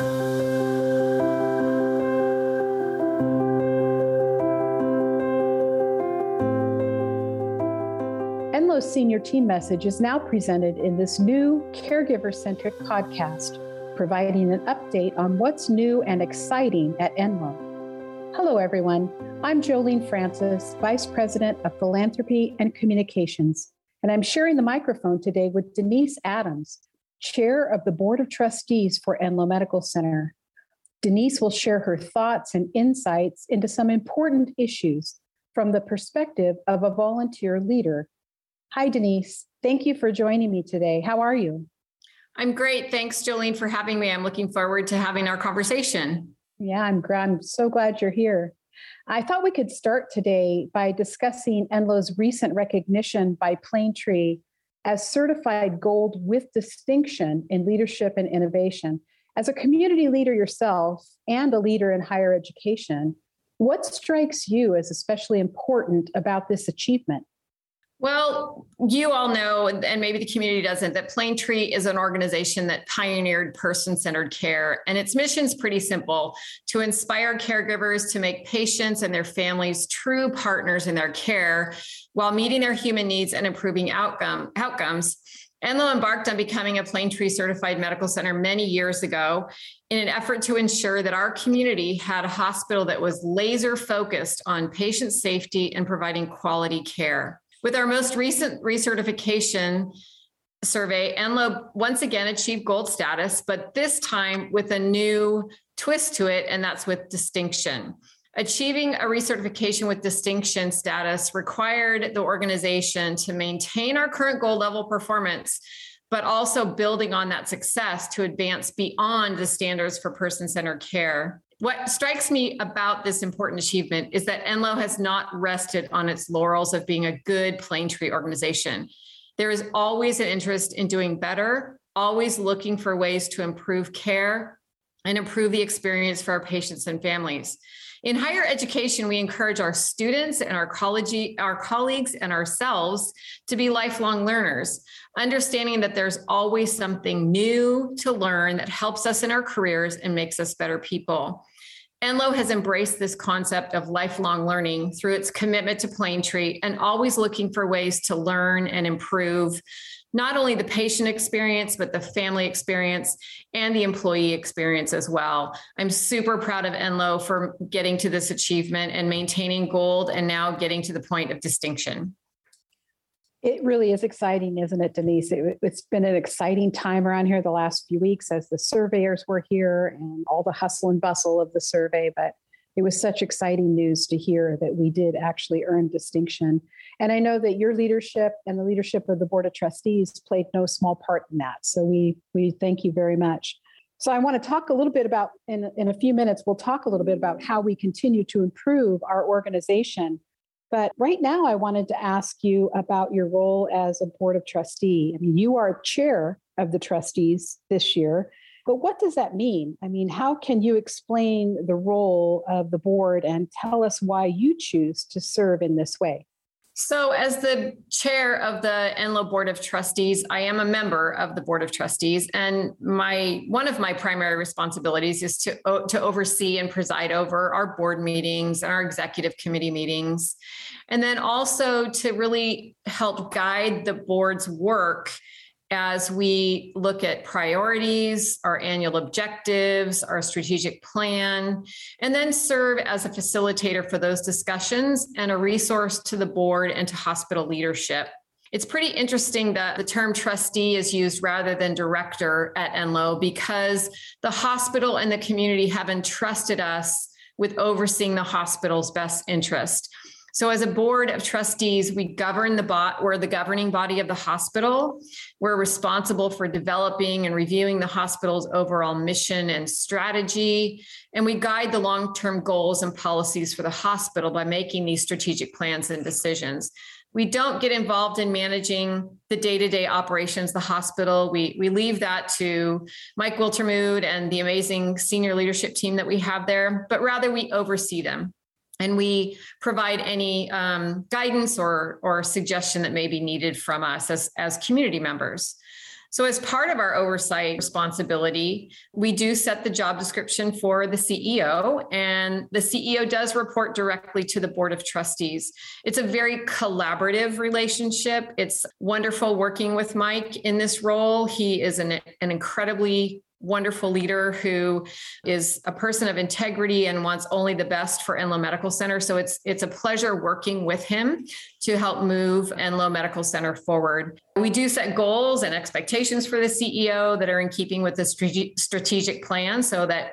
Enloe's senior team message is now presented in this new caregiver centric podcast, providing an update on what's new and exciting at Enloe. Hello, everyone. I'm Jolene Francis, Vice President of Philanthropy and Communications, and I'm sharing the microphone today with Denise Adams, Chair of the Board of Trustees for Enloe Medical Center. Denise will share her thoughts and insights into some important issues from the perspective of a volunteer leader. Hi, Denise. Thank you for joining me today. How are you? I'm great. Thanks, Jolene, for having me. I'm looking forward to having our conversation. Yeah, I'm, I'm so glad you're here. I thought we could start today by discussing Enloe's recent recognition by Planetree as certified gold with distinction in leadership and innovation. As a community leader yourself and a leader in higher education, what strikes you as especially important about this achievement? Well, you all know, and maybe the community doesn't, that Planetree is an organization that pioneered person centered care. And its mission is pretty simple to inspire caregivers to make patients and their families true partners in their care while meeting their human needs and improving outcome, outcomes. Enloe embarked on becoming a Planetree certified medical center many years ago in an effort to ensure that our community had a hospital that was laser focused on patient safety and providing quality care. With our most recent recertification survey, Enloe once again achieved gold status, but this time with a new twist to it, and that's with distinction. Achieving a recertification with distinction status required the organization to maintain our current gold level performance, but also building on that success to advance beyond the standards for person centered care. What strikes me about this important achievement is that Enloe has not rested on its laurels of being a good Planetree organization. There is always an interest in doing better, always looking for ways to improve care and improve the experience for our patients and families. In higher education, we encourage our students and our college, our colleagues and ourselves to be lifelong learners, understanding that there's always something new to learn that helps us in our careers and makes us better people. Enloe has embraced this concept of lifelong learning through its commitment to Planetree and always looking for ways to learn and improve not only the patient experience, but the family experience and the employee experience as well. I'm super proud of Enloe for getting to this achievement and maintaining gold and now getting to the point of distinction. It really is exciting, isn't it, Denise? It, has been an exciting time around here the last few weeks as the surveyors were here and all the hustle and bustle of the survey. But it was such exciting news to hear that we did actually earn distinction. And I know that your leadership and the leadership of the Board of Trustees played no small part in that. So we, we thank you very much. So I want to talk a little bit about, in, in a few minutes, we'll talk a little bit about how we continue to improve our organization but right now, I wanted to ask you about your role as a board of trustee. I mean, you are chair of the trustees this year, but what does that mean? I mean, how can you explain the role of the board and tell us why you choose to serve in this way? So, as the chair of the Enloe Board of Trustees, I am a member of the Board of Trustees, and my one of my primary responsibilities is to to oversee and preside over our board meetings and our executive committee meetings, and then also to really help guide the board's work as we look at priorities, our annual objectives, our strategic plan, and then serve as a facilitator for those discussions and a resource to the board and to hospital leadership. It's pretty interesting that the term trustee is used rather than director at Enloe because the hospital and the community have entrusted us with overseeing the hospital's best interest. So, as a board of trustees, we govern the bot, we're the governing body of the hospital. We're responsible for developing and reviewing the hospital's overall mission and strategy. And we guide the long term goals and policies for the hospital by making these strategic plans and decisions. We don't get involved in managing the day to day operations the hospital. We, we leave that to Mike Wiltermood and the amazing senior leadership team that we have there, but rather we oversee them and we provide any um, guidance or or suggestion that may be needed from us as as community members So, as part of our oversight responsibility, we do set the job description for the CEO, and the CEO does report directly to the Board of Trustees. It's a very collaborative relationship. It's wonderful working with Mike in this role. He is an, an incredibly wonderful leader who is a person of integrity and wants only the best for Enloe Medical Center. So it's it's a pleasure working with him to help move Enloe Medical Center forward. We do set goals and expectations for the CEO that are in keeping with the strategic plan so that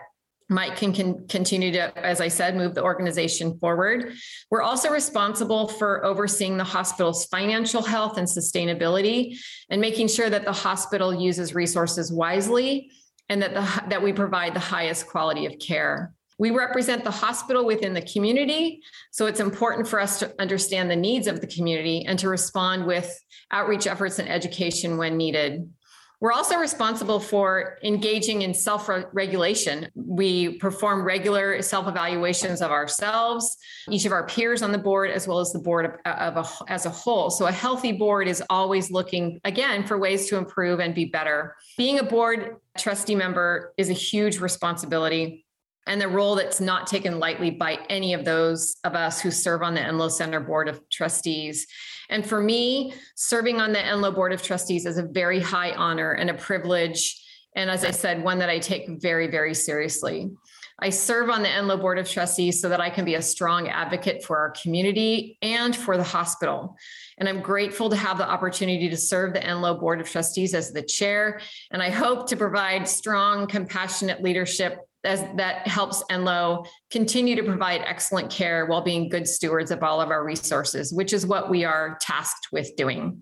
Mike can, can continue to, as I said, move the organization forward. We're also responsible for overseeing the hospital's financial health and sustainability and making sure that the hospital uses resources wisely and that, the, that we provide the highest quality of care. We represent the hospital within the community, so it's important for us to understand the needs of the community and to respond with outreach efforts and education when needed. We're also responsible for engaging in self regulation. We perform regular self evaluations of ourselves, each of our peers on the board, as well as the board of, a, as a whole. So, a healthy board is always looking, again, for ways to improve and be better. Being a board trustee member is a huge responsibility and the role that's not taken lightly by any of those of us who serve on the Enloe Center Board of Trustees. And for me, serving on the Enloe Board of Trustees is a very high honor and a privilege. And as I said, one that I take very, very seriously. I serve on the Enloe Board of Trustees so that I can be a strong advocate for our community and for the hospital. And I'm grateful to have the opportunity to serve the Enloe Board of Trustees as the chair. And I hope to provide strong, compassionate leadership as, that helps Enloe continue to provide excellent care while being good stewards of all of our resources, which is what we are tasked with doing.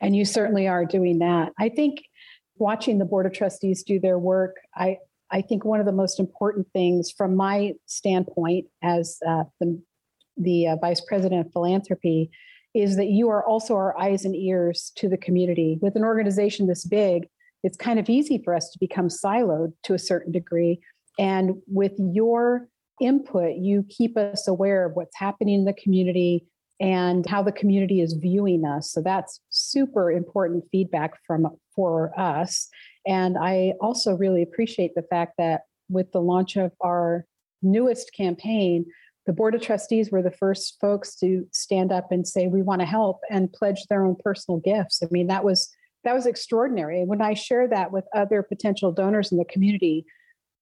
And you certainly are doing that. I think watching the Board of Trustees do their work, I, I think one of the most important things from my standpoint as uh, the, the uh, Vice President of Philanthropy is that you are also our eyes and ears to the community. With an organization this big, it's kind of easy for us to become siloed to a certain degree. And with your input, you keep us aware of what's happening in the community and how the community is viewing us. So that's super important feedback from for us. And I also really appreciate the fact that with the launch of our newest campaign, the board of trustees were the first folks to stand up and say we want to help and pledge their own personal gifts. I mean that was that was extraordinary. And when I share that with other potential donors in the community,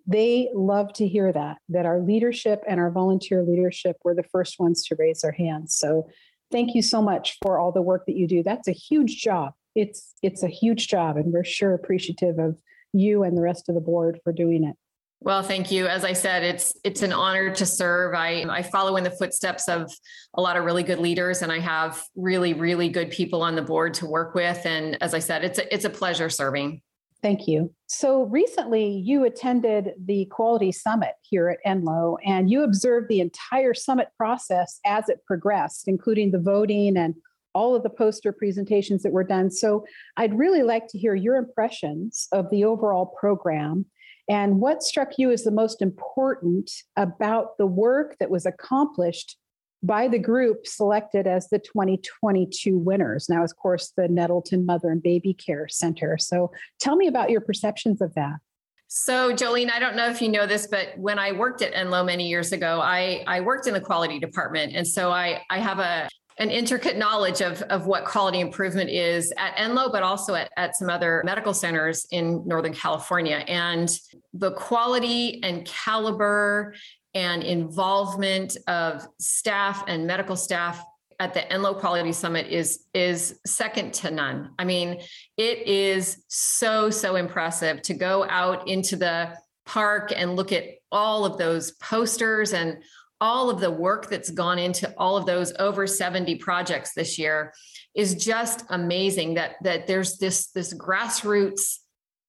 they love to hear that that our leadership and our volunteer leadership were the first ones to raise their hands so thank you so much for all the work that you do that's a huge job it's it's a huge job and we're sure appreciative of you and the rest of the board for doing it well, thank you. As I said, it's it's an honor to serve. I I follow in the footsteps of a lot of really good leaders, and I have really really good people on the board to work with. And as I said, it's a, it's a pleasure serving. Thank you. So recently, you attended the Quality Summit here at Enloe, and you observed the entire summit process as it progressed, including the voting and all of the poster presentations that were done. So I'd really like to hear your impressions of the overall program and what struck you as the most important about the work that was accomplished by the group selected as the 2022 winners. Now, of course, the Nettleton Mother and Baby Care Center. So tell me about your perceptions of that. So, Jolene, I don't know if you know this, but when I worked at Enloe many years ago, I, I worked in the quality department. And so I, I have a an intricate knowledge of, of what quality improvement is at Enloe, but also at, at some other medical centers in Northern California. And the quality and caliber and involvement of staff and medical staff at the Enloe Quality Summit is is second to none. I mean, it is so so impressive to go out into the park and look at all of those posters and all of the work that's gone into all of those over 70 projects this year is just amazing that that there's this this grassroots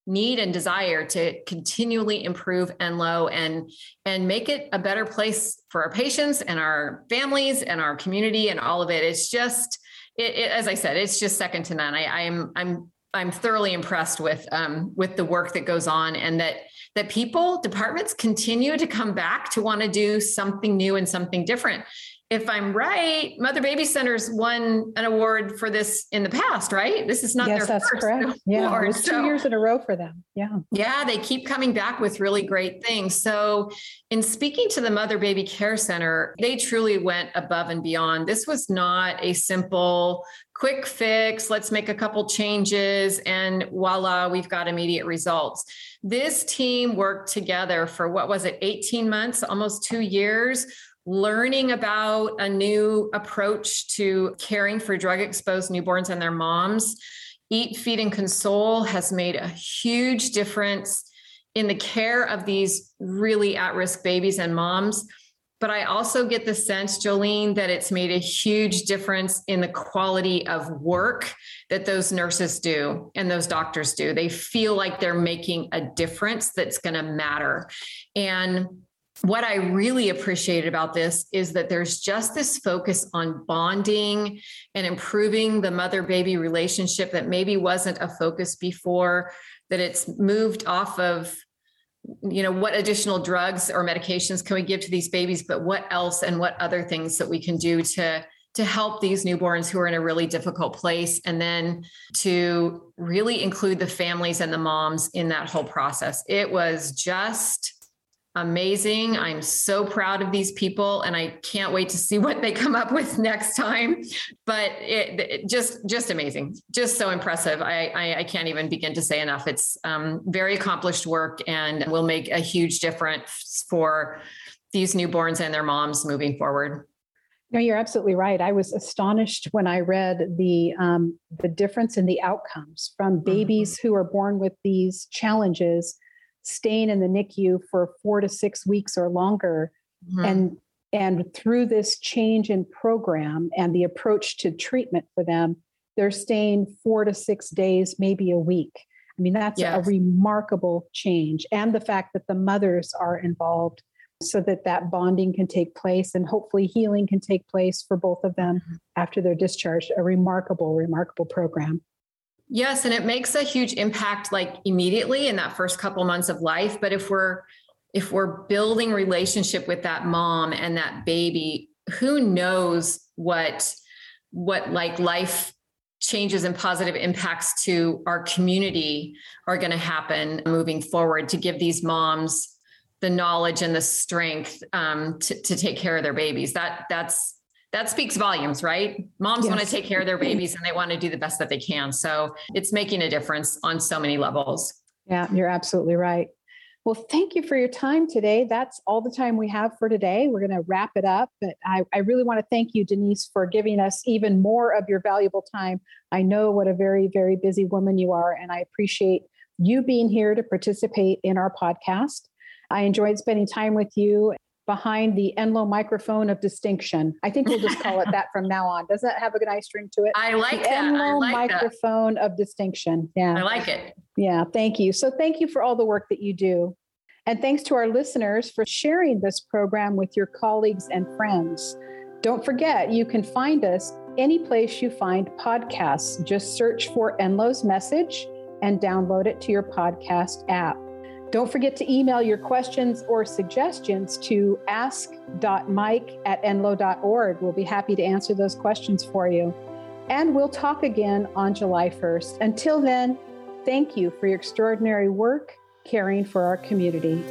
need and desire to continually improve Enloe and and make it a better place for our patients and our families and our community and all of it. It's just it, it, as I said, it's just second to none. I, I am I'm I'm thoroughly impressed with um, with the work that goes on and that that people departments continue to come back to want to do something new and something different if I'm right, Mother Baby Centers won an award for this in the past, right? This is not yes, their that's first correct. Yeah, it was two So- years in a row for them. Yeah. yeah, they keep coming back with really great things. So, in speaking to the Mother Baby Care Center, they truly went above and beyond. This was not a simple, quick fix, let's make a couple changes, and voila, we've got immediate results. This team worked together for what was it, 18 months, almost two years. Learning about a new approach to caring for drug exposed newborns and their moms. Eat, Feed, and Console has made a huge difference in the care of these really at risk babies and moms. But I also get the sense, Jolene, that it's made a huge difference in the quality of work that those nurses do and those doctors do. They feel like they're making a difference that's going to matter. And what I really appreciated about this is that there's just this focus on bonding and improving the mother baby relationship that maybe wasn't a focus before, that it's moved off of you know what additional drugs or medications can we give to these babies but what else and what other things that we can do to to help these newborns who are in a really difficult place and then to really include the families and the moms in that whole process. It was just amazing. I'm so proud of these people and I can't wait to see what they come up with next time. But it, it just just amazing, just so impressive. I, I, I can't even begin to say enough. It's um, very accomplished work and will make a huge difference for these newborns and their moms moving forward. No, you're absolutely right. I was astonished when I read the um, the difference in the outcomes from babies who are born with these challenges, staying in the NICU for four to six weeks or longer, Mhm. and and through this change in program and the approach to treatment for them, they're staying four to six days, maybe a week. I mean, that's a remarkable change, and the fact that the mothers are involved so that that bonding can take place and hopefully healing can take place for both of them after they're discharged. A remarkable, remarkable program. Yes, and it makes a huge impact like immediately in that first couple months of life, but if we're if we're building relationship with that mom and that baby, who knows what what like life changes and positive impacts to our community are going to happen moving forward to give these moms the knowledge and the strength um, to, to take care of their babies. That that's that speaks volumes, right? Moms want to take care of their mm-hmm. babies and they want to do the best that they can. So it's making a difference on so many levels. Yeah, you're absolutely right. Well, thank you for your time today. That's all the time we have for today. We're going to wrap it up. But I, I really want to thank you, Denise, for giving us even more of your valuable time. I know what a very, very busy woman you are, and I appreciate you being here to participate in our podcast. I enjoyed spending time with you behind the Enloe microphone of distinction. I think we'll just call it that from now on. Doesn't that have a nice ring to it? I like the that. I Enloe like that. microphone of distinction. Yeah. I like it. Yeah, thank you. So, thank you for all the work that you do. And thanks to our listeners for sharing this program with your colleagues and friends. Don't forget, you can find us any place you find podcasts. Just search for Enloe's message and download it to your podcast app. Don't forget to email your questions or suggestions to ask.mike at enloe.org. We'll be happy to answer those questions for you. And we'll talk again on July 1st. Until then, Thank you for your extraordinary work caring for our community.